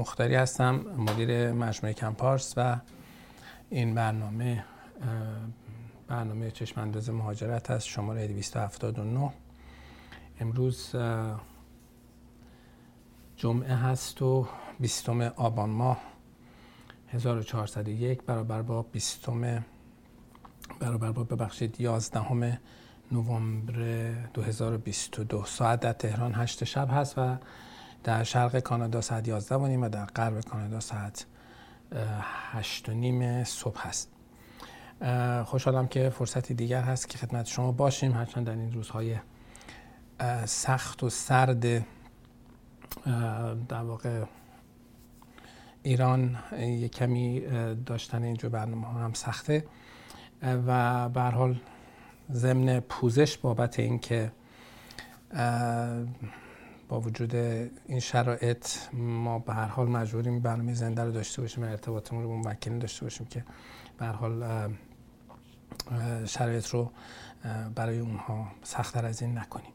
مختاری هستم مدیر مجموعه کمپارس و این برنامه برنامه چشم انداز مهاجرت است شماره 279 امروز جمعه هست و 20 آبان ماه 1401 برابر با 20 برابر با ببخشید 11 نوامبر 2022 ساعت در تهران 8 شب هست و در شرق کانادا ساعت 11 و در غرب کانادا ساعت 8 و نیم صبح هست. خوشحالم که فرصتی دیگر هست که خدمت شما باشیم. هرچند در این روزهای سخت و سرد در واقع ایران یک کمی داشتن اینجور برنامه ها هم سخته. و به حال ضمن پوزش بابت اینکه با وجود این شرایط ما به هر حال مجبوریم برنامه زنده رو داشته باشیم ارتباطمون رو با موکلین داشته باشیم که به هر حال شرایط رو برای اونها سختتر از این نکنیم.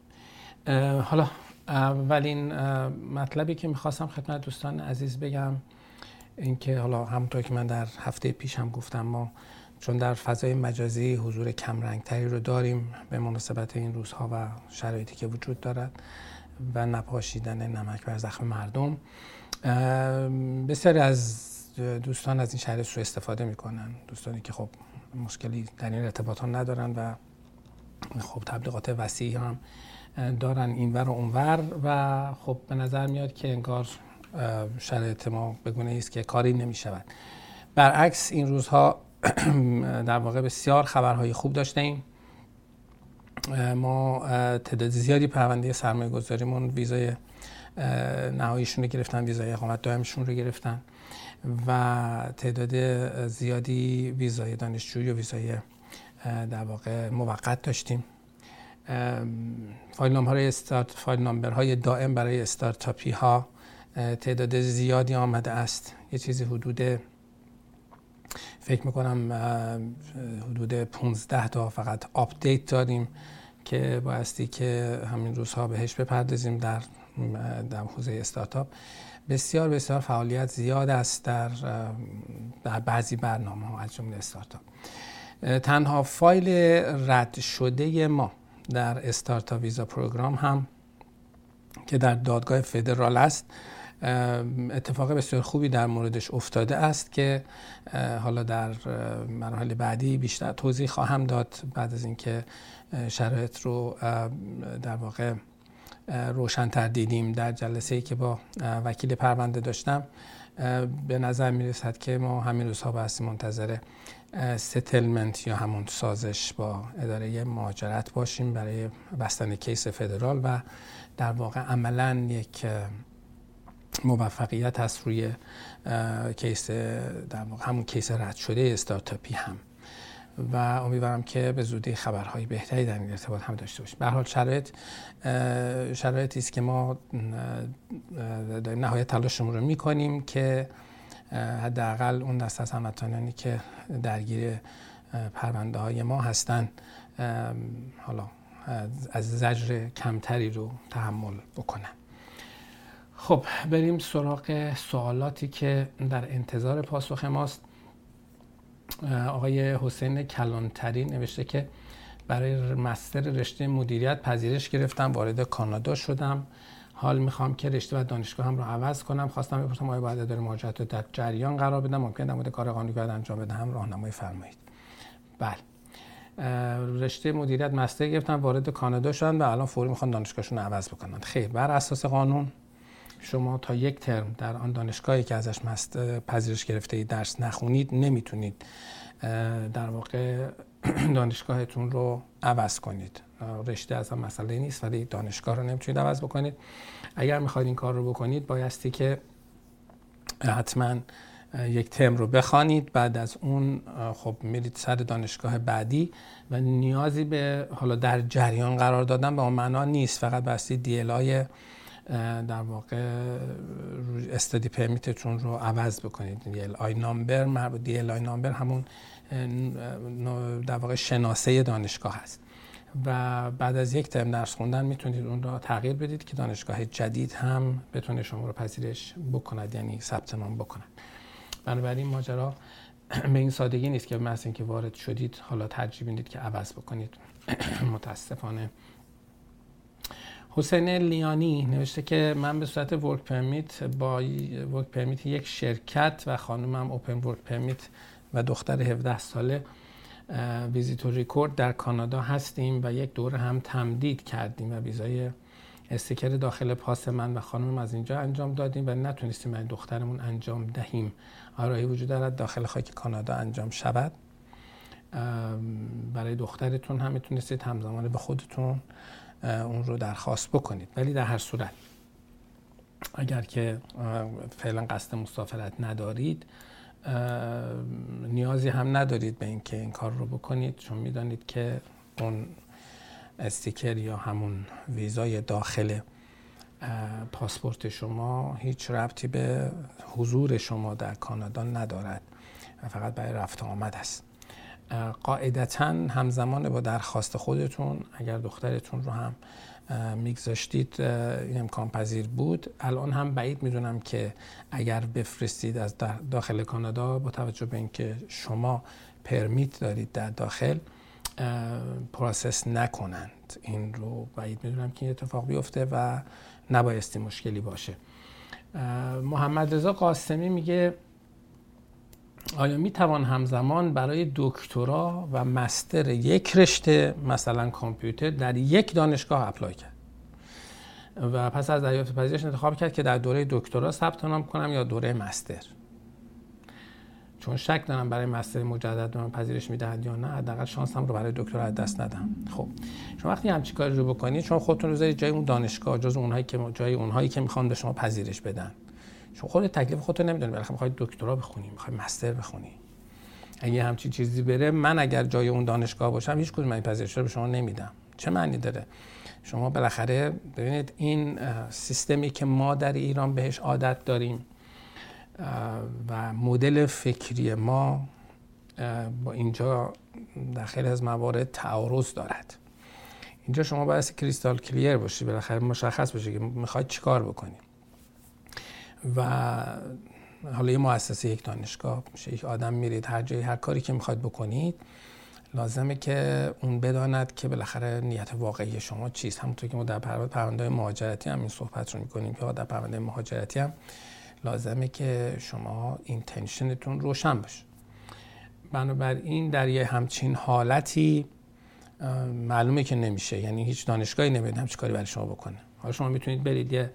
حالا اولین مطلبی که می‌خواستم خدمت دوستان عزیز بگم اینکه حالا همونطور که من در هفته پیش هم گفتم ما چون در فضای مجازی حضور کمرنگتری رو داریم به مناسبت این روزها و شرایطی که وجود دارد و نپاشیدن نمک بر زخم مردم بسیاری از دوستان از این شرایط رو استفاده می‌کنن. دوستانی که خب مشکلی در این ارتباط ها ندارن و خب تبلیغات وسیعی هم دارن اینور و اونور و خب به نظر میاد که انگار شرایط ما بگونه است که کاری نمی شود برعکس این روزها در واقع بسیار خبرهای خوب داشته ایم ما تعداد زیادی پرونده سرمایه گذاریمون ویزای نهاییشون رو گرفتن ویزای اقامت دائمشون رو گرفتن و تعداد زیادی ویزای دانشجویی و ویزای در واقع موقت داشتیم. فایل نامبر استارت فایل نامبر های دائم برای استارتاپی ها تعداد زیادی آمده است. یه چیزی حدود فکر می‌کنم حدود 15 تا فقط update داریم که بایستی که همین روزها بهش بپردازیم در در حوزه استارتاپ. بسیار بسیار فعالیت زیاد است در در بعضی برنامه ها از جمله استارتاپ. تنها فایل رد شده ما در startup visa program هم که در دادگاه فدرال است اتفاق بسیار خوبی در موردش افتاده است که حالا در مراحل بعدی بیشتر توضیح خواهم داد بعد از اینکه شرایط رو در واقع روشنتر دیدیم در جلسه ای که با وکیل پرونده داشتم. به نظر می رسد که ما همین روزها بایستی منتظر settlement یا همون سازش با اداره مهاجرت باشیم برای بستن case فدرال و در واقع عملا یک موفقیت هست روی کیس در واقع همون کیس رد شده استارتاپی هم. و امیدوارم که به زودی خبرهای بهتری در این ارتباط هم داشته باشیم. به حال شرایط شرایطی است که ما نهایت تلاشمون رو می‌کنیم که حداقل اون دست از هموطنانی که درگیر پرونده های ما هستند حالا از زجر کمتری رو تحمل بکنن. خب بریم سراغ سوالاتی که در انتظار پاسخ ماست. آقای حسین کلانتری نوشته که برای مستر رشته مدیریت پذیرش گرفتم وارد کانادا شدم. حال می‌خوام که رشته و دانشگاه هم رو عوض کنم. خواستم بپرسم آیا باید اداره مهاجرت رو در جریان قرار بدم؟ ممکن در مورد کار قانونی باید انجام بدهم راهنمایی فرمایید. بله. رشته مدیریت مستر گرفتم وارد کانادا شدن و الان فوری می‌خوان دانشگاهشون رو عوض بکنن. خیر بر اساس قانون شما تا یک ترم در آن دانشگاهی که ازش مست پذیرش گرفته درس نخونید نمی‌تونید در واقع دانشگاهتون رو عوض کنید. رشته از مسئله نیست ولی دانشگاه رو نمی‌تونید عوض بکنید. اگر می‌خواید این کار رو بکنید بایستی که حتما یک ترم رو بخوانید. بعد از اون خب میرید سر دانشگاه بعدی و نیازی به حالا در جریان قرار دادن به اون معنا نیست. فقط بستی دی در واقع استادی پرمیتتون رو عوض بکنید. آی نامبر آی نامبر همون در واقع شناسه دانشگاه هست. و بعد از یک ترم درس خوندن می‌تونید اون را تغییر بدید که دانشگاه جدید هم بتونه شما رو پذیرش بکند یعنی ثبت نام بکند. بنابراین ماجرا به این سادگی نیست که مثل اینکه وارد شدید حالا ترجیح بدید که عوض بکنید. متاسفانه حسین لیانی نوشته که من به صورت work permit با work permit یک شرکت و خانومم open work permit و دختر 17 ساله visitor record در کانادا هستیم و یک دور هم تمدید کردیم و ویزای sticker داخل پاس من و خانمم از اینجا انجام دادیم و نتونستیم برای دخترمون انجام دهیم. آرایی وجود دارد داخل خاک کانادا انجام شود. برای دخترتون هم می‌تونستید همزمان به خودتون اون رو درخواست بکنید. ولی در هر صورت اگر که فعلا قصد مسافرت ندارید نیازی هم ندارید به اینکه این کار رو بکنید چون می‌دانید که اون استیکر یا همون ویزای داخل پاسپورت شما هیچ ربطی به حضور شما در کانادا ندارد. فقط برای رفت آمد است. قاعدتا همزمان با درخواست خودتون اگر دخترتون رو هم میگذاشتید این امکان پذیر بود. الان هم بعید می‌دونم که اگر بفرستید از داخل کانادا با توجه به اینکه شما permit دارید در داخل process نکنند. این رو بعید می‌دونم که این اتفاق بیفته و نبایستی مشکلی باشه. محمد رضا قاسمی میگه آیا می توان همزمان برای دکترا و مستر یک رشته مثلا کامپیوتر در یک دانشگاه اپلای کرد؟ و پس از دریافت پذیرش انتخاب کرد که در دوره دکترا ثبت نام کنم یا دوره مستر. چون شک دارم برای مستر مجدد من پذیرش می‌دهد یا نه حداقل شانسم رو برای دکترا از دست ندم. خب شما وقتی همچی کاری رو بکنید چون خودتون رو جای اون دانشگاه جز اونهایی که جای اونهایی که می‌خوان به شما پذیرش بدن. شما خود تکلیف خودتون نمی‌دونید بالاخره می‌خواید دکترا بخونی می‌خواید مستر بخونی. اگه همچین چیزی بره من اگر جای اون دانشگاه باشم هیچ کدوم این پذیرش رو به شما نمیدم. چه معنی داره؟ شما بالاخره ببینید این سیستمی که ما در ایران بهش عادت داریم و مدل فکری ما با اینجا در خیلی از موارد تعارض دارد. اینجا شما باید کریستال کلیر باشی بالاخره مشخص باشه که می‌خواید چیکار بکنی. و حالا یه مؤسسه یک دانشگاه میشه یک آدم میرید هر جایی هر کاری که می‌خواید بکنید لازمه که اون بداند که بالاخره نیت واقعی شما چیست. همونطور که ما در پرونده مهاجرتی هم این صحبت رو می‌کنیم که در پرونده مهاجرتی هم لازمه که شما اینتنشنتون روشن باشه. بنابراین در یه همچین حالتی معلومه که نمیشه. یعنی هیچ دانشگاهی نمیده همچی کاری برای شما بکنه. حالا شما می‌تونید برید یه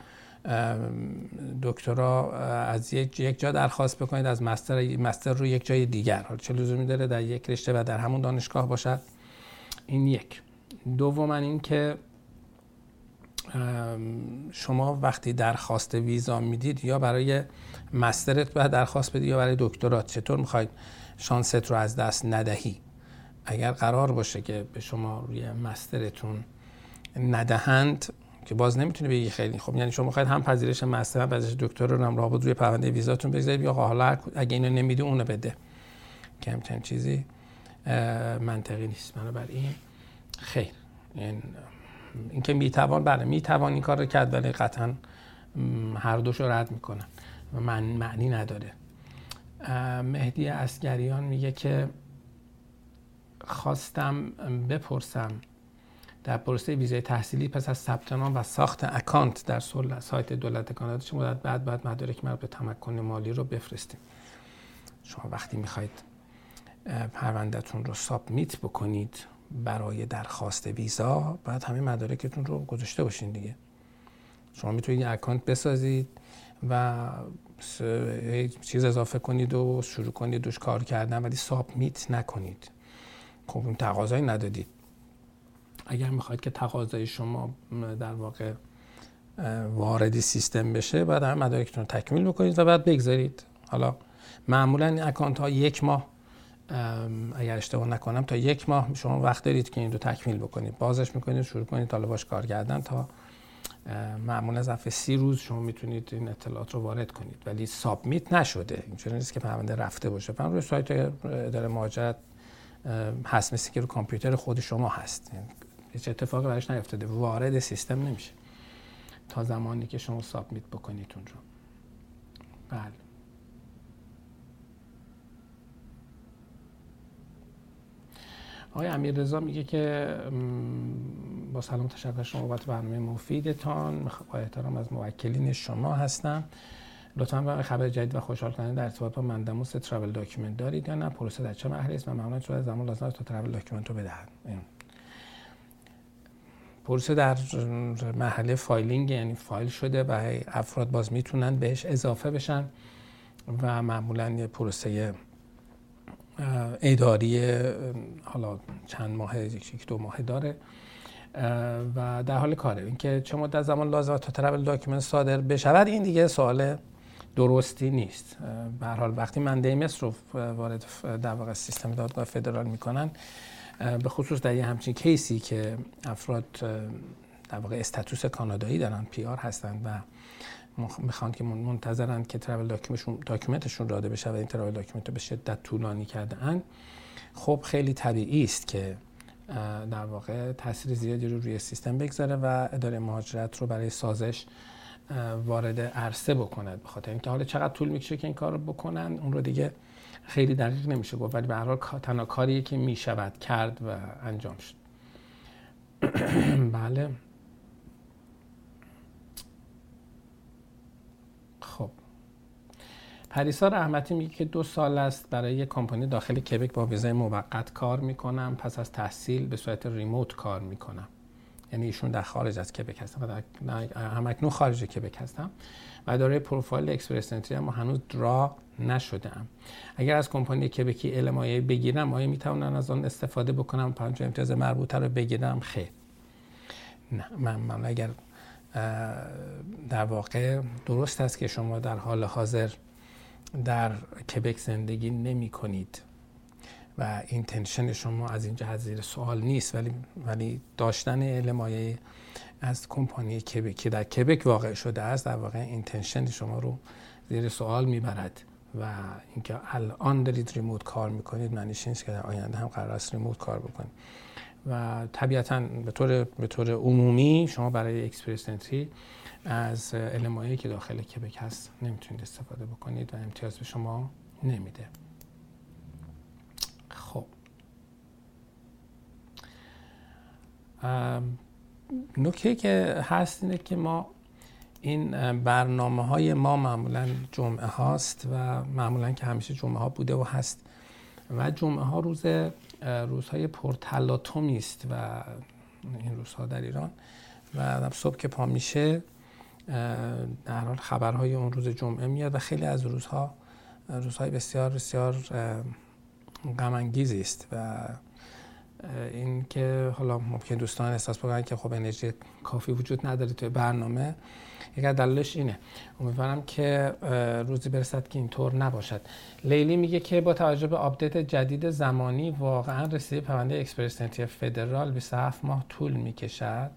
دکترا از یک جا درخواست بکنید از مستر مستر رو یک جای دیگر. حالا چه لزومی داره؟ در یک رشته و در همون دانشگاه باشد. این یک. دوم این که شما وقتی درخواست ویزا می‌دید یا برای مسترت باید درخواست بدید یا برای دکترات. چطور می‌خواید شانست رو از دست ندهی؟ اگر قرار باشه که به شما روی مسترتون ندهند که باز نمی‌تونه بگی خیلی خب یعنی شما می‌خواید هم پذیرش مستر هم پذیرش دکتر رو هم رابط روی پرونده ویزاتون بگذارید یا حالا اگه اینو نمیده اونو بده. که همچنین چیزی منطقی نیست. بنابراین خیر. این اینکه می‌توان بله می‌توان این کار رو کرد ولی قطعا هر دوش رو رد می‌کنن و من معنی نداره. مهدی اسگریان میگه که خواستم بپرسم در پروسه ویزای تحصیلی پس از ثبت نام و ساخت اکانت در سایت دولت کانادا چه مدت بعد بعد مدارک مربوط به تمکن مالی رو بفرستیم. شما وقتی می‌خواید پروندهتون رو سابمیت بکنید برای درخواست ویزا باید همه مدارکتون رو گذاشته باشین دیگه. شما می‌تونید اکانت بسازید و چیز اضافه کنید و شروع کنید دوش کار کردن ولی سابمیت نکنید. خب این تقاضایی ندادید. اگر می‌خواید که تقاضای شما در واقع واردی سیستم بشه باید همه مدارکتون رو تکمیل بکنید و بعد بگذارید. حالا معمولا این اکانت ها یک ماه اگر اشتباه نکنم تا یک ماه شما وقت دارید که این رو تکمیل بکنید. بازش می‌کنید شروع کنید حالا باش کار کردن تا معمولا ظرف سی روز شما می‌تونید این اطلاعات رو وارد کنید. ولی سابمیت نشده. اینجوری نیست که پرونده رفته باشه. پرونده روی سایت اداره مهاجرت هست. مثل که رو کامپیوتر خود شما هست. هیچ اتفاقی براش نیفتاده. وارد سیستم نمیشه. تا زمانی که شما submit بکنید اون رو بله. آقای امیر رضا میگه که با سلام تشکر شما بابت برنامه مفیدتان. با احترام از موکلین شما هستم. لطفا به خبر جدید و خوشحال کننده در ارتباط با mandamus travel document دارید یا نه؟ پروسه در چه مرحله است؟ و معمولا چه زمان لازم است تا travel document رو بدهد پروسه در مرحله filing یعنی فایل شده و افراد باز می‌تونن بهش اضافه بشن و معمولا یه پروسه اداری حالا چند ماه یک دو ماه داره و در حال کاره. اینکه چه مدت زمان لازم تا travel document صادر بشود این دیگه سوال درستی نیست. به حال وقتی من mandamus رو وارد در واقع سیستم دادگاه فدرال می‌کنن به خصوص در یه همچین case ی که افراد در واقع status کانادایی دارن PR هستند و می‌خوان که منتظرن که travel document شون داده بشه و این travel document رو به شدت طولانی کرده خب خیلی طبیعی است که در واقع تاثیر زیادی رو روی سیستم بگذاره و اداره مهاجرت رو برای سازش وارد عرصه بکند بخاطر اینکه حالا چقدر طول می‌کشه که این کار رو بکنن اون رو دیگه خیلی دقیق نمیشه گفت ولی به هر حال تنها کاریه که می‌شود کرد و انجام شد. بله. خب. پریسا رحمتی میگه که دو سال است برای یک کمپانی داخل کبک با ویزای موقت کار می‌کنم. پس از تحصیل به صورت ریموت کار می‌کنم. یعنی ایشون در خارج از کبک هستم و در همکنون خارج کبک هستم و داره پروفایل Express Entry اما هنوز draw نشده ام اگر از کمپانی کبکی LMIA بگیرم آیا می‌تونن از آن استفاده بکنم؟ پنج امتیاز مربوطه رو بگیرم؟ خیر. نه من, من اگر در واقع درست است که شما در حال حاضر در کبک زندگی نمی کنید و intention شما از این جهت زیر سوال نیست ولی ولی داشتن LM از کمپانی کبک که در کبک واقع شده است در واقع intention شما رو زیر سوال می‌برد و اینکه الان دارید remote کار می‌کنید معنیش نیست که در آینده هم قرار است remote کار بکنید. و طبیعتا به طور, به طور عمومی شما برای Express Entry از LMIA یی که داخل کبک هست نمی‌تونید استفاده بکنید و امتیاز به شما نمیده خب نکته که هست اینه که ما این برنامه های ما معمولا جمعه هاست و معمولا که همیشه جمعه ها بوده و هست و جمعه ها روز روزهای پرتلاتومی است و این روزها در ایران و صبح که پا میشه در حال خبرهای اون روز جمعه میاد و خیلی از روزها روزهای بسیار بسیار غم است و این که حالا ممکن دوستان احساس بکنن که خب انرژی کافی وجود نداره توی برنامه. یک دلیلش اینه. امیدوارم که روزی برسد که اینطور نباشد. لیلی میگه که با توجه به update جدید زمانی واقعا رسیده پرونده اکسپرس فدرال. 27 ماه طول می‌کشد.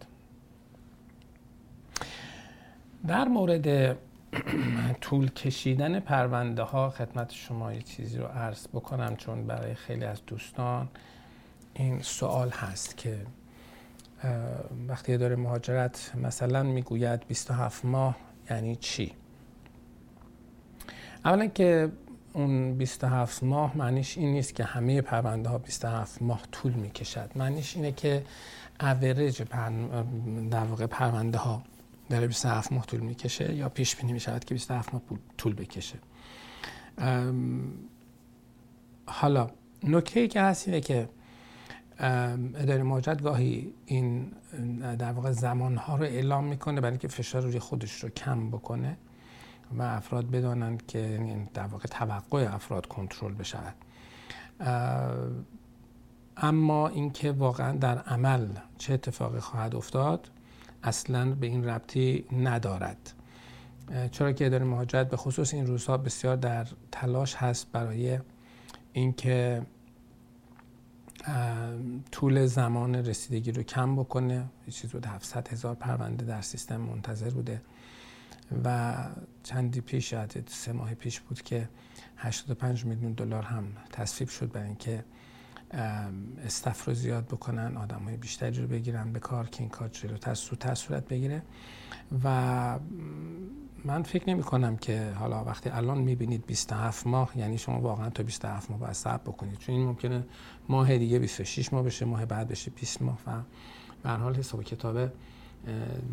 در مورد طول کشیدن پرونده ها خدمت شما یه چیزی رو عرض بکنم چون برای خیلی از دوستان این سوال هست که وقتی داره مهاجرت مثلا می‌گوید 27 ماه یعنی چی؟ اولا که اون 27 ماه معنیش این نیست که همه پرونده ها 27 ماه طول می‌کشد. معنیش اینه که اوریج در واقع پرونده ها داره 27 ماه طول می‌کشه یا پیش بینی می‌شود که 27 ماه طول بکشه. حالا نکته که هست اینه که اداره مهاجرت گاهی این در واقع زمانها رو اعلام می‌کنه برای اینکه فشار روی خودش رو کم بکنه و افراد بدانند که یعنی در واقع توقع افراد کنترل بشود اما اینکه واقعا در عمل چه اتفاقی خواهد افتاد اصلا به این ربطی ندارد. چرا که اداره مهاجرت به خصوص این روزها بسیار در تلاش هست برای اینکه طول زمان رسیدگی رو کم بکنه. چیز بود 700 هزار پرونده در سیستم منتظر بوده. و چندی پیش شاید سه ماه پیش بود که 85 میلیون دلار هم تصویب شد برای اینکه استف رو زیاد بکنن آدم های بیشتری رو بگیرن به کار که این کار جلوتر سوتر صورت بگیره. و من فکر نمی کنم که حالا وقتی الان می‌بینید 27 ماه یعنی شما واقعا تا 27 ماه باید صبر بکنید. چون این ممکنه ماه دیگه 26 ماه بشه ماه بعد بشه 20 ماه و به حال حساب کتاب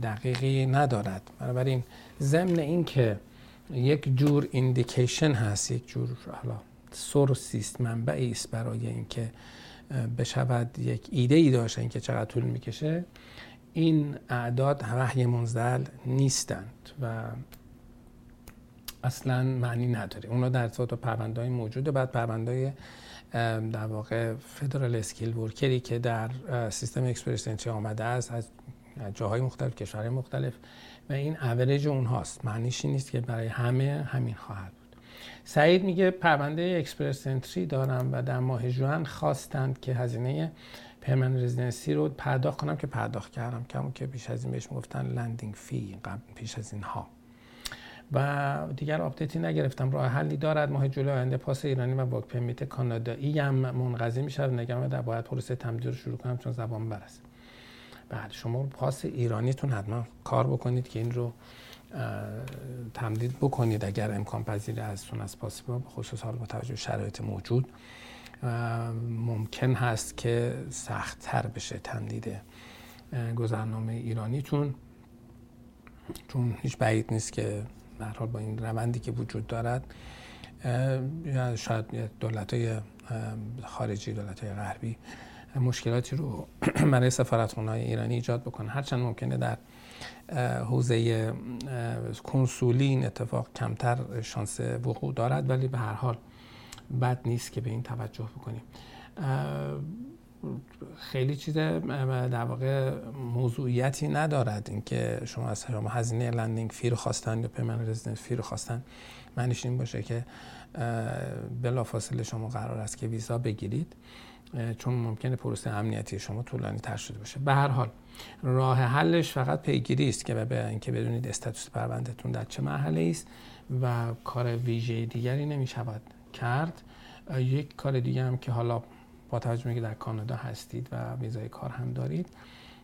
دقیقی ندارد. بنابراین ضمن این که یک جور ایندیکیشن هست یک جور حالا سورس است منبعی است برای اینکه بشود یک ایده ای داشته اینکه چقدر طول می‌کشه این اعداد وحی منزل نیستند و اصلا معنی نداره. اونا در ارتباط پرونده های موجوده بعد پرونده های در واقع Federal Skilled Worker ی که در سیستم اکسپرس آمده است از جاهای مختلف کشورهای مختلف و این اوریج اونهاست. معنیش نیست که برای همه همین خواهد بود. سعید میگه پرونده Express Entry دارم و در ماه جوان خواستند که هزینه permanent residency رو پرداخت کنم که پرداخت کردم. کمون که پیش از این بهش می‌گفتن landing fee قبل پیش از اینها. و دیگر update ی نگرفتم. راه حلی دارد. ماه جولای آینده پاس ایرانی و work permit کانادایی هم منقضی میشه نگم در باید پروسه تمدید رو شروع کنم چون زبان برسه بعد شما پاس ایرانیتون حتما کار بکنید که این رو تمدید بکنید. اگر امکان پذیر از تون از به خصوص حال با توجه شرایط موجود ممکن هست که سختتر بشه تمدید گذرنامه ایرانیتون. چون هیچ بعید نیست که در حال با این روندی که وجود دارد شاید دولت های خارجی دولت های غربی مشکلاتی رو برای سفارت های ایرانی ایجاد بکنه هرچند ممکنه در حوزه کنسولی این اتفاق کمتر شانس وقوع دارد ولی به هر حال بد نیست که به این توجه بکنیم. خیلی چیز در واقع موضوعیتی ندارد اینکه شما از شما هزینه لندینگ فی رو خواستن یا پیمن رزیدنس فی رو خواستن. معنیش این باشه که بلافاصله شما قرار است که ویزا بگیرید چون ممکنه پروسه امنیتی شما طولانی تر شده باشه. به هر حال راه حلش فقط پیگیری است که به اینکه بدونید استاتوس پروندهتون در چه مرحله است و کار ویژه دیگری نمی شود کرد یک کار دیگه هم که حالا با توجه که در کانادا هستید و ویزای کار هم دارید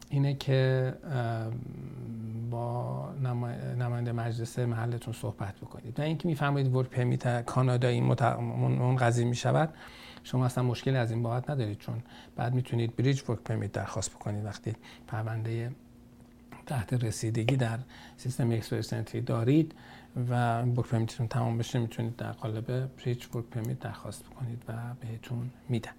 اینه که با نماینده مجلس محلتون صحبت بکنید. و اینکه می‌فهمید ورک پرمیت کانادایی منقضی می شود شما اصلا مشکلی از این بابت ندارید. چون بعد می‌تونید بریج ورک پرمیت درخواست بکنید وقتی پرونده تحت رسیدگی در سیستم اکسپرس دارید و work permit تون تمام بشه می‌تونید در قالب bridge work permit درخواست بکنید و بهتون میدن.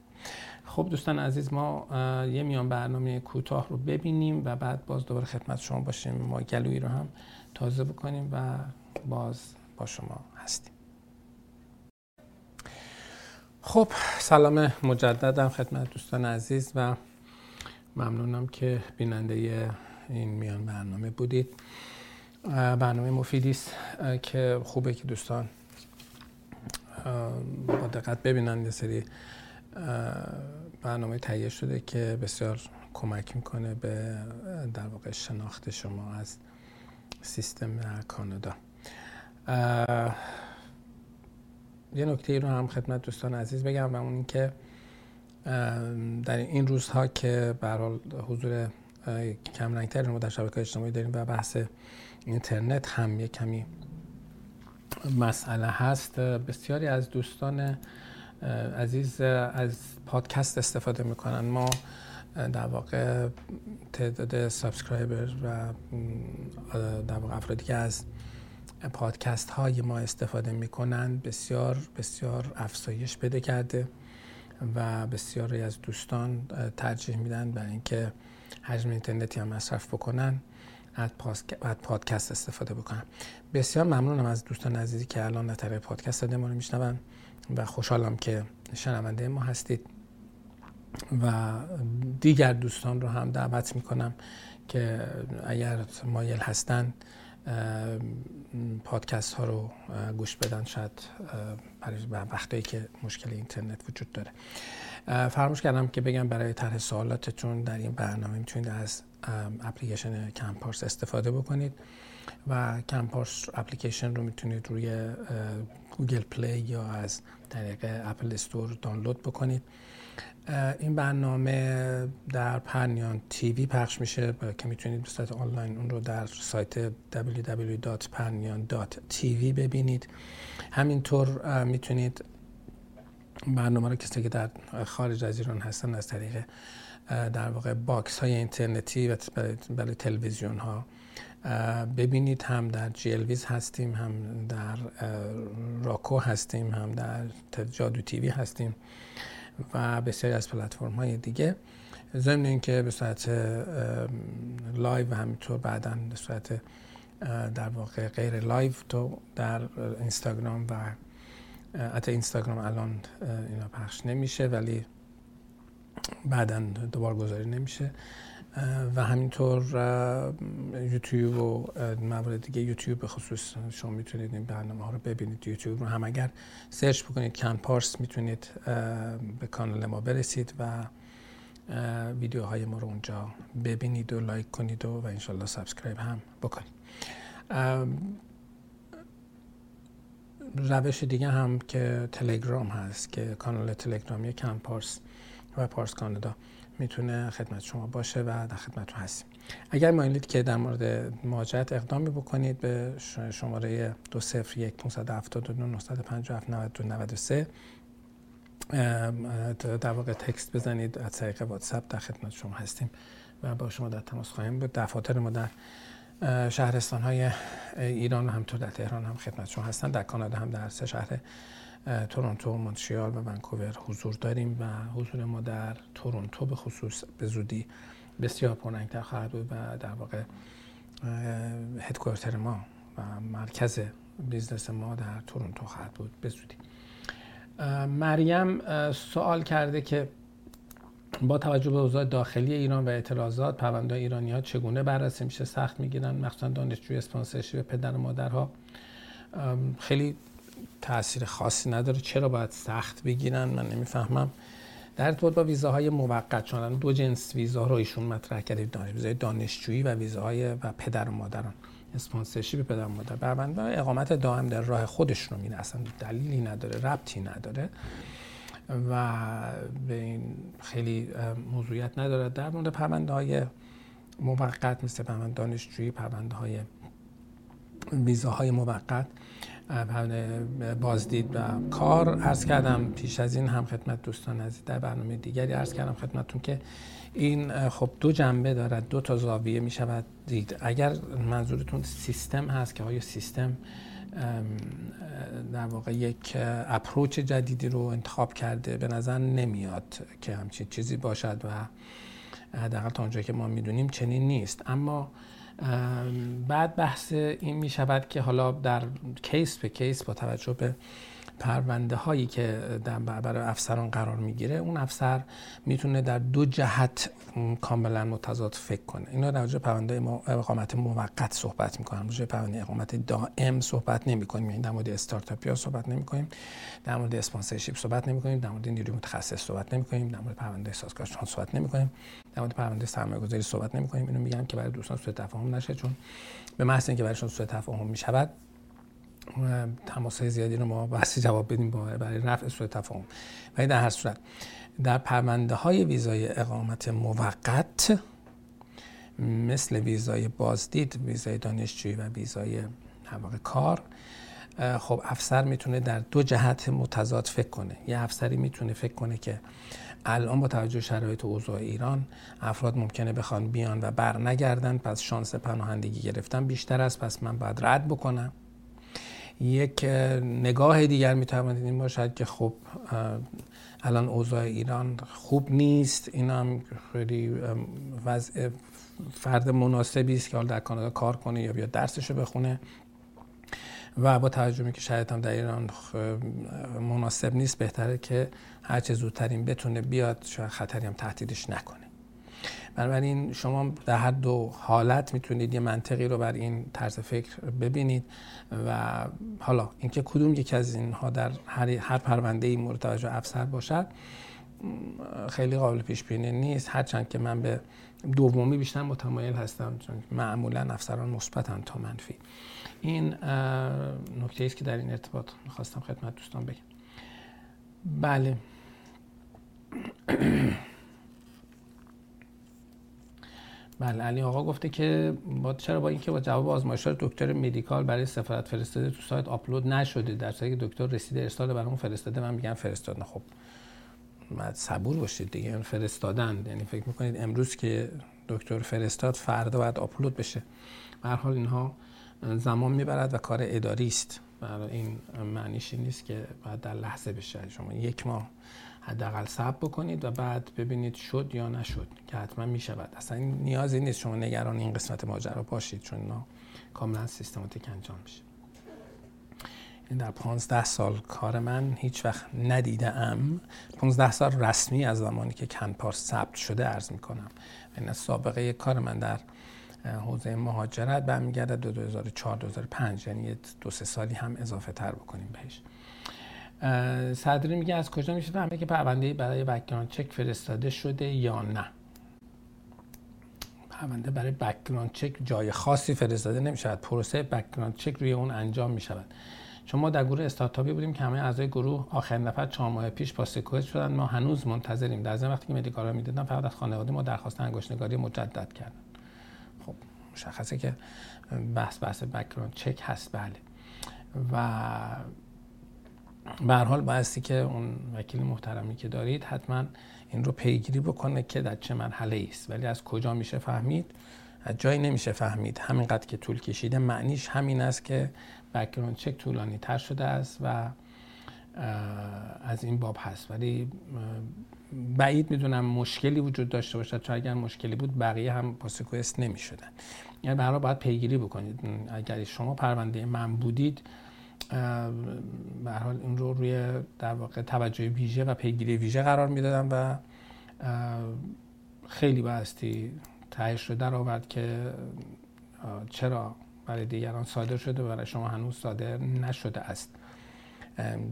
خب دوستان عزیز ما یه میان برنامه کوتاه رو ببینیم و بعد باز دوباره خدمت شما باشیم. ما گلویی رو هم تازه بکنیم و باز با شما هستیم. خب سلام مجددم خدمت دوستان عزیز و ممنونم که بیننده این میان برنامه بودید. برنامه مفیدی است که خوبه که دوستان با دقت ببینن یه سری برنامه تهیه شده که بسیار کمک می‌کنه به در واقع شناخت شما از سیستم کانادا. یه نکته رو هم خدمت دوستان عزیز بگم و اون اینکه در این روزها که برحال حضور کم رو در شبکه اجتماعی داریم و بحث اینترنت هم یک کمی مسئله هست. بسیاری از دوستان عزیز از پادکست استفاده می‌کنن. ما در واقع تعداد subscriber و در واقع افرادی که از پادکست های ما استفاده می‌کنن بسیار بسیار افزایش بده کرده و بسیاری از دوستان ترجیح میدن برای اینکه حجم اینترنتی هم مصرف بکنن از پادکست استفاده بکنن. بسیار ممنونم از دوستان عزیزی که الان در طریق پادکست ما رو میشنون. و خوشحالم که شنونده ما هستید. و دیگر دوستان رو هم دعوت می‌کنم که اگر مایل هستند پادکست ها رو گوش بدن. شاید برای وقتی که مشکل اینترنت وجود داره. فراموش کردم که بگم برای طرح سوالاتتون در این برنامه می‌تونید از اپلیکیشن Kampars استفاده بکنید. و Kampars اپلیکیشن رو می‌تونید روی Google Play یا از طریق Apple Store دانلود بکنید. این برنامه در پرنیان TV پخش میشه که می‌تونید به صورت آنلاین اون رو در سایت www.pernian.tv ببینید. همینطور می‌تونید برنامه رو کسی که در خارج از ایران هستن از طریق در واقع box های اینترنتی و تلویزیون ها ببینید هم در GLWiZ هستیم هم در Roku هستیم هم در Jadoo TV هستیم و بسیاری از پلتفرم های دیگه. ضمن اینکه به صورت live و همینطور بعدا به صورت در واقع غیر live تو در اینستاگرام و حتی اینستاگرام الان اینا پخش نمیشه ولی بعدا دوباره بارگذاری نمیشه. و همینطور یوتیوب و موارد دیگه یوتیوب به خصوص شما می‌تونید این برنامه ها رو ببینید یوتیوب رو هم اگر سرچ بکنید CanPars می‌تونید به کانال ما برسید و ویدیوهای ما رو اونجا ببینید و like کنید و, و انشالله subscribe هم بکنید. روش دیگه هم که تلگرام هست که کانال تلگرامی CanPars و پارس کانادا. می‌تونه خدمت شما باشه و در خدمتتون هستیم. اگر مایلید که در مورد مهاجرت اقدامی بکنید به شماره 201 572 957 92 در واقع text بزنید از طریق واتساپ در خدمت شما هستیم و با شما در تماس خواهیم بود. دفاتر ما در شهرستان های ایران و همینطور در تهران هم خدمت شما هستن. در کانادا هم در سه شهر تورنتو، مونتریال و ونکوور حضور داریم و حضور ما در تورنتو به خصوص به زودی بسیار پررنگتر خواهد بود و در واقع headquarter ما و مرکز business ما در تورنتو خواهد بود به زودی. مریم سوال کرده که با توجه به اوضاع داخلی ایران و اعتراضات پرونده ایرانی ها چگونه بررسی میشه؟ سخت می‌گیرن مخصوصا دانشجوی اسپانسرشیپ پدر و مادرها. خیلی تاثیر خاصی نداره. چرا باید سخت بگیرن؟ من نمی‌فهمم. در ارتباط با ویزاهای موقت چون دو جنس ویزا رو ایشون مطرح کرده ویزای دانشجویی و ویزاهای و پدر و مادران. به پدر و مادر. بربند اقامت دائم در راه خودش رو میره اصلا دلیلی نداره ربطی نداره. و به این خیلی موضوعیت نداره. در مورد پرونده های موقت مثل پرونده دانشجویی پرونده های ویزاهای موقت بازدید و کار ارز کردم. پیش از این هم خدمت دوستان عزیز در برنامه دیگری ارز کردم خدمتتون که این خب دو جنبه دارد. دو تا زاویه می شود دید. اگر منظورتون سیستم هست که آیا سیستم در واقع یک approach جدیدی رو انتخاب کرده به نظر نمیاد که همچین چیزی باشد و حداقل تا اونجایی که ما می‌دونیم چنین نیست. اما بعد بحث این می شود که حالا در case به case با توجه به پرونده هایی که در برای افسران قرار می‌گیره اون officer می‌تونه در دو جهت کاملا متضاد فکر کنه. اینا در مورد پرونده اقامت موقت صحبت می‌کنم. در پرونده اقامت دائم صحبت نمی‌کنیم. یعنی در مورد استارتاپی ها صحبت نمی‌کنیم. در مورد اسپانسرشیپ صحبت نمی‌کنیم. در مورد نیروی متخصص صحبت نمی‌کنیم. در مورد پرونده سازگارشان صحبت نمی‌کنیم. در مورد پرونده سرمایه گذاری صحبت نمی‌کنیم. اینو میگم که برای دوستان سوء تفاهم نشه چون به محض اینکه برایشون سوء تفاهم می‌شود تماس زیادی رو ما بحثی جواب بدیم برای رفع سوء تفاهم. ولی در هر صورت در پرونده های ویزای اقامت موقت مثل ویزای بازدید ویزای دانشجویی و ویزای کار خب افسر می‌تونه در دو جهت متضاد فکر کنه. یه افسری می‌تونه فکر کنه که الان با توجه شرایط اوضاع ایران افراد ممکنه بخوان بیان و بر نگردن پس شانس پناهندگی گرفتن بیشتر است پس من باید رد بکنم. یک نگاه دیگر می‌توانید این باشد که خب الان اوضاع ایران خوب نیست. این هم خیلی وضع فرد مناسبی است که حالا در کانادا کار کنه یا بیاد درسشو بخونه. و با توجه که شاید هم در ایران مناسب نیست بهتره که هرچه زودتر این بتونه بیاد شاید خطری هم تهدیدش نکنه. بنابراین شما در هر دو حالت می‌تونید یه منطقی رو بر این طرز فکر ببینید و حالا اینکه کدوم یکی از اینها در هر, هر پرونده ای مورد توجه افسر باشد خیلی قابل پیش بینی نیست. هرچند که من به دومی بیشتر متمایل هستم چون معمولا افسران مثبتن تا منفی. این نکته است که در این ارتباط می‌خواستم خدمت دوستان بگم. بله. بله علی آقا گفته که با چرا با اینکه با جواب آزمایش دکتر مدیکال برای سفارت فرستاده تو سایت آپلود نشده در صورتی که دکتر رسیده ارسال برامون فرستاده من میگم فرستادن. خب بعد صبور باشید دیگه این فرستادن. یعنی فکر می‌کنید امروز که دکتر فرستاد فردا باید آپلود بشه. به حال اینها زمان می‌برد و کار اداری است. برای این معنیش نیست که باید در لحظه بشه. شما یک ماه حداقل صبر بکنید و بعد ببینید شد یا نشد که حتما می‌شود. اصلا نیازی نیست شما نگران این قسمت ماجرا باشید چون اینا کاملا سیستماتیک انجام میشه. این در 15 سال کار من هیچ وقت ندیده ام 15 سال رسمی از زمانی که CanPars ثبت شده عرض می‌کنم. این سابقه کار من در حوزه مهاجرت برمیگرده به 2004 2005 یعنی دو سه سالی هم اضافه تر بکنیم بهش. صدری میگه از کجا میشه فهمید که پرونده برای background check فرستاده شده یا نه؟ پرونده برای background check جای خاصی فرستاده نمی‌شود. پروسه background check روی اون انجام می‌شود. چون ما در گروه استارتاپی بودیم. که همه اعضای گروه آخر نفر چهار ماه پیش passport request شدن. ما هنوز منتظریم. در ضمن وقتی که medical ها را می‌دادن فقط از خانواده ما درخواست انگشتنگاری مجدد کردن. خب مشخصه که بحث بحث background check هست. بله. و به حال بایستی که اون وکیل محترمی که دارید حتما این رو پیگیری بکنه که در چه مرحله است. ولی از کجا میشه فهمید؟ از جایی نمیشه فهمید. همینقدر که طول کشیده معنیش همین است که background check طولانی تر شده است و از این باب هست. ولی بعید می‌دونم مشکلی وجود داشته باشد. چون اگر مشکلی بود بقیه هم passport request نمی شدن یعنی برای باید پیگیری بکنید. اگر شما پرونده من بودید به حال این رو روی در واقع توجه ویژه و پیگیری ویژه قرار می‌دادم و خیلی بایستی تهش رو در آورد که چرا برای دیگران صادر شده برای شما هنوز صادر نشده است.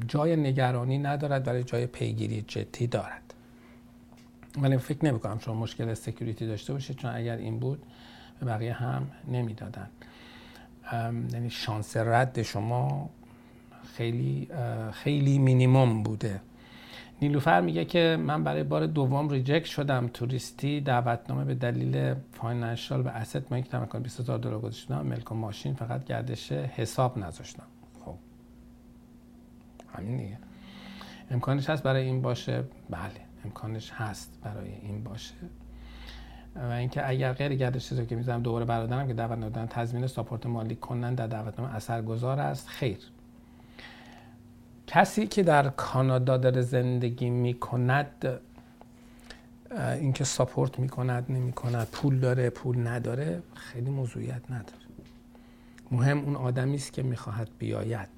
جای نگرانی ندارد برای جای پیگیری جدی دارد. ولی فکر نمی کنم شما مشکل security داشته باشید چون اگر این بود به بقیه هم نمی‌دادن. یعنی شانس رد شما خیلی خیلی مینیموم بوده. نیلوفر میگه که من برای بار دوم reject شدم. توریستی دعوتنامه به دلیل financial و asset من یک تمکن 20 هزار دلار گذاشتم. ملک و ماشین فقط گردش حساب نذاشتم. خب. همین دیگه. امکانش هست برای این باشه؟ بله. امکانش هست برای این باشه. و اینکه اگر غیر گردش چیزی که می‌ذارم دوباره برادرم که دعوت دادن تضمین ساپورت مالی کنن در دعوتنامه اثرگذار است. خیر. کسی که در کانادا داره زندگی می‌کند اینکه ساپورت می‌کند نمی‌کند پول داره پول نداره خیلی موضوعیت نداره. مهم اون آدمی است که می‌خواهد بیاید.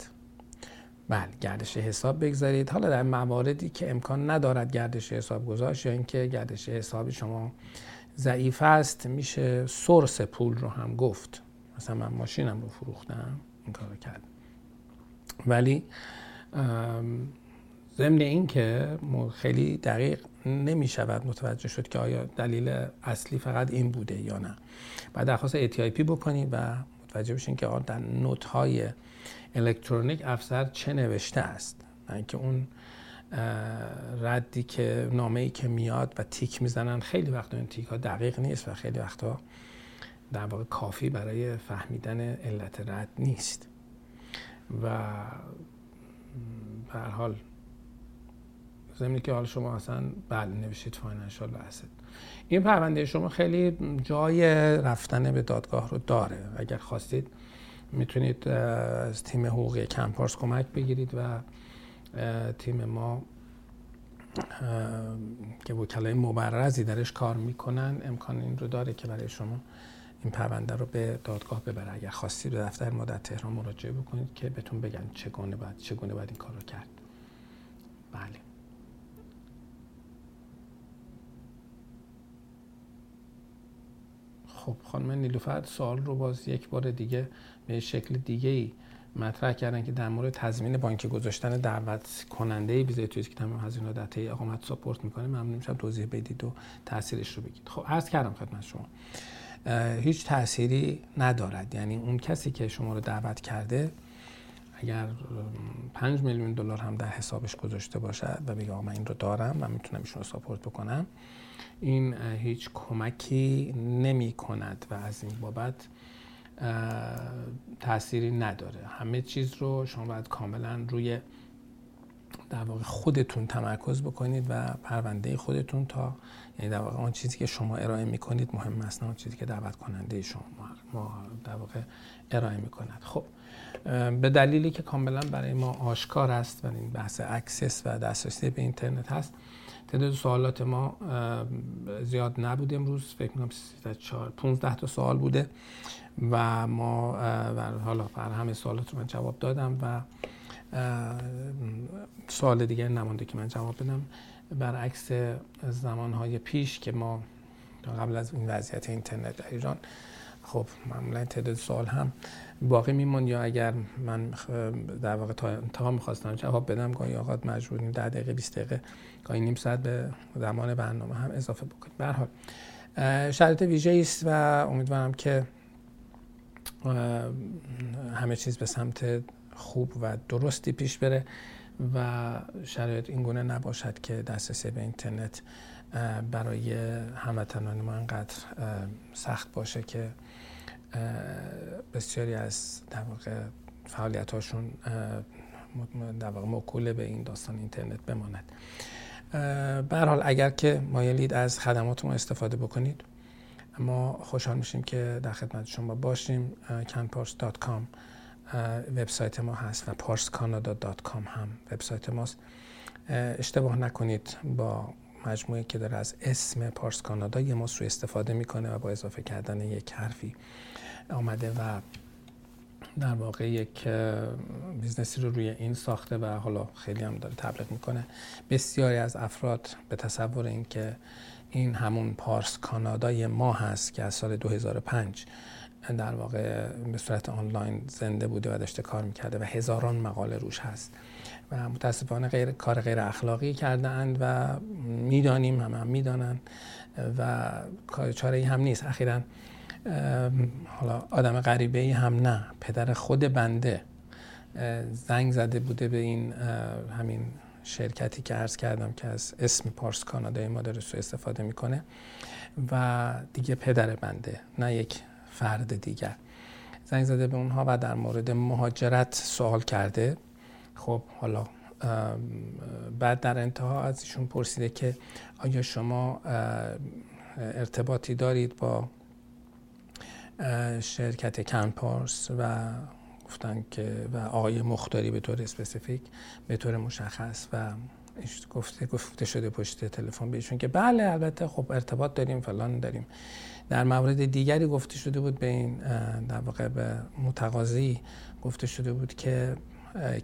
بله گردش حساب بگذارید. حالا در مواردی که امکان ندارد گردش حساب گذاشت یا اینکه گردش حساب شما ضعیف است میشه سورس پول رو هم گفت. مثلا من ماشینم رو فروختم این کارو کردم ولی ضمن این که خیلی دقیق نمی شود متوجه شد که آیا دلیل اصلی فقط این بوده یا نه. بعد درخواست ATIP بکنید و متوجه بشین که آن در نوت های الکترونیک افسر چه نوشته است. اینکه اون ردی که نامه ای که میاد و تیک می‌زنن خیلی وقتا این تیک ها دقیق نیست و خیلی وقتا در واقع کافی برای فهمیدن علت رد نیست. و به حال زمینی که حال شما اصلا بله نوشید فاینانشال اسید این پرونده شما خیلی جای رفتن به دادگاه رو داره. اگر خواستید می‌تونید از تیم حقوقی کمپارس کمک بگیرید و تیم ما که وکلای مبرزی درش کار می‌کنن امکان این رو داره که برای شما این پرونده رو به دادگاه ببره. اگر خواستید به دفتر ما در تهران مراجعه بکنید که بهتون بگن چگونه باید چگونه باید این کار رو کرد. بله. خب خانم نیلوفر سوال رو باز یک بار دیگه به شکل دیگه ای مطرح کردن که در مورد تضمین بانکی گذاشتن دعوت کننده ویزای توریست که تمام هزینه در طی اقامت ساپورت می‌کنه ممنون میشم توضیح بدید و تاثیرش رو بگید. خب عرض کردم خدمت شما. هیچ تأثیری ندارد. یعنی اون کسی که شما رو دعوت کرده اگر 5 میلیون دلار هم در حسابش گذاشته باشد و بگه من این رو دارم و می‌تونم ایشون رو ساپورت بکنم این هیچ کمکی نمی کند و از این بابت تأثیری نداره. همه چیز رو شما باید کاملا روی در واقع خودتون تمرکز بکنید و پرونده خودتون تا یعنی در واقع آن چیزی که شما ارائه می‌کنید مهم است نه آن چیزی که دعوت کننده شما ما در واقع ارائه می‌کند. خب به دلیلی که کاملا برای ما آشکار است و این بحث access و دسترسی به اینترنت هست تعداد سوالات ما زیاد نبود امروز. فکر کنم 15 تا سوال بوده و ما حالا بر همه سوالات رو من جواب دادم و سوال دیگه نمانده که من جواب بدم. برعکس زمانهای پیش که ما قبل از این وضعیت اینترنت در ایران خب معمولا تعداد سوال هم باقی میمون یا اگر من در واقع تا انتها می‌خواستم جواب بدم گاهی اوقات مجبوریم ده دقیقه 20 دقیقه گاهی نیم ساعت به زمان برنامه هم اضافه بکنیم. به حال شرایط ویژه است و امیدوارم که همه چیز به سمت خوب و درستی پیش بره و شرایط این گونه نباشد که دسترسی به اینترنت برای هموطنان ما انقدر سخت باشه که بسیاری از در واقع فعالیت هاشون در واقع مکوله به این داستان اینترنت بماند. به حال اگر که مایلید از خدمات ما استفاده بکنید ما خوشحال میشیم که در خدمت شما باشیم. canpars.com وبسایت ما هست و parscanada.com هم وبسایت ماست. اشتباه نکنید با مجموعه که داره از اسم پارس کانادا سوء استفاده رو استفاده می‌کنه و با اضافه کردن یک حرفی آمده و در واقع یک business ی رو روی این ساخته و حالا خیلی هم داره تبلیغ می‌کنه. بسیاری از افراد به تصور این که این همون پارس کانادای ما هست که از سال 2005 در واقع به صورت آنلاین زنده بوده و داشته کار می‌کرده و هزاران مقاله روش هست و متاسفانه غیر کار غیر اخلاقی کرده اند و می‌دانیم هم, هم می‌دانند و چاره ای هم نیست. اخیرا حالا آدم غریبه ای هم نه. پدر خود بنده زنگ زده بوده به این همین شرکتی که عرض کردم که از اسم پارس کانادای ما سو استفاده می‌کنه و دیگه پدر بنده نه یک فرد دیگر. زنگ زده به اونها و در مورد مهاجرت سوال کرده. خب حالا بعد در انتها از ایشون پرسیده که آیا شما ارتباطی دارید با شرکت کنپارس و گفتن که و آقای مختاری به طور اسپسیفیک به طور مشخص و گفته گفته شده پشت تلفن بهشون که بله البته خب ارتباط داریم فلان داریم. در مورد دیگری گفته شده بود به این در واقع به متقاضی گفته شده بود که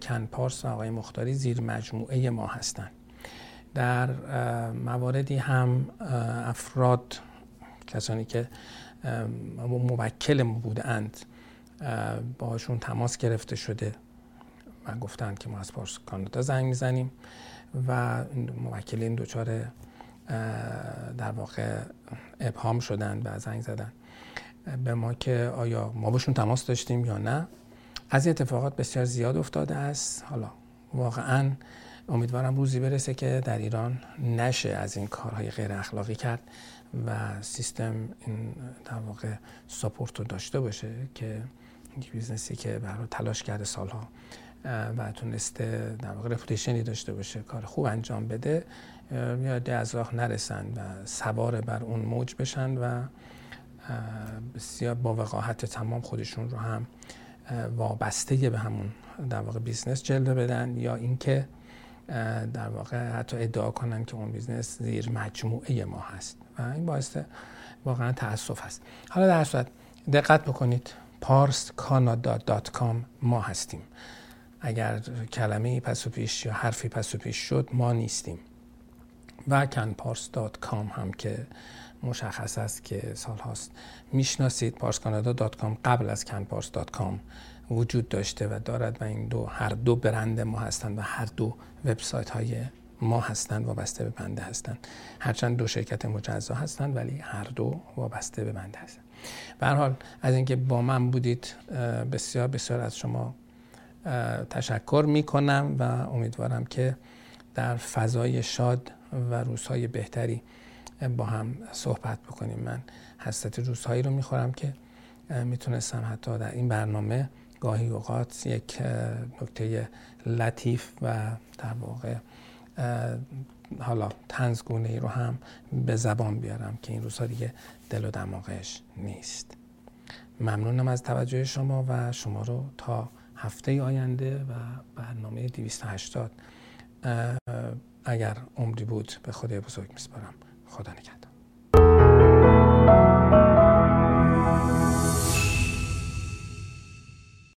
کن پارس و آقای مختاری زیر مجموعه ما هستند در مواردی هم افراد کسانی که موکل ما بودند باشون تماس گرفته شده و گفتند که ما از پارس کانادا زنگ می‌زنیم و موکل این دچار در واقع ابهام شدن و زنگ زدن. به ما که آیا ما باشون تماس داشتیم یا نه. از این اتفاقات بسیار زیاد افتاده است. حالا واقعا امیدوارم روزی برسه که در ایران نشه از این کارهای غیر اخلاقی کرد و سیستم این در واقع support رو داشته باشه که یک business ی که برای تلاش کرده سالها و تونسته در واقع reputation ی داشته باشه کار خوب انجام بده. یا از راه نرسن و سوار بر اون موج بشن و بسیار با وقاحت تمام خودشون رو هم وابسته به همون در واقع business جلوه بدن یا اینکه در واقع حتی ادعا کنن که اون business زیر مجموعه ما هست. و این باعث واقعا تاسف هست. حالا در صورت دقت بکنید. parscanada.com ما هستیم. اگر کلمه پس و پیش یا حرفی پس و پیش شد ما نیستیم. و canpars.com هم که مشخص است که سال هاست. می‌شناسید پارسکانادا.com قبل از canpars.com وجود داشته و دارد و این دو هر دو برند ما هستند و هر دو وبسایت های ما هستند وابسته به بنده هستند. هرچند دو شرکت مجزا هستند ولی هر دو وابسته به بنده هستند. به حال از اینکه با من بودید بسیار بسیار از شما تشکر می کنم و امیدوارم که در فضای شاد و روزهای بهتری با هم صحبت بکنیم. من حسرت روزهایی رو می‌خورم که می‌تونستم حتی در این برنامه گاهی اوقات یک نکته لطیف و در واقع حالا تنزگونه ای رو هم به زبان بیارم که این روزها دیگه دل و دماغش نیست. ممنونم از توجه شما و شما رو تا هفته آینده و برنامه 280 اگر عمری بود به خدای بزرگ میسپارم. خدا نگهدار.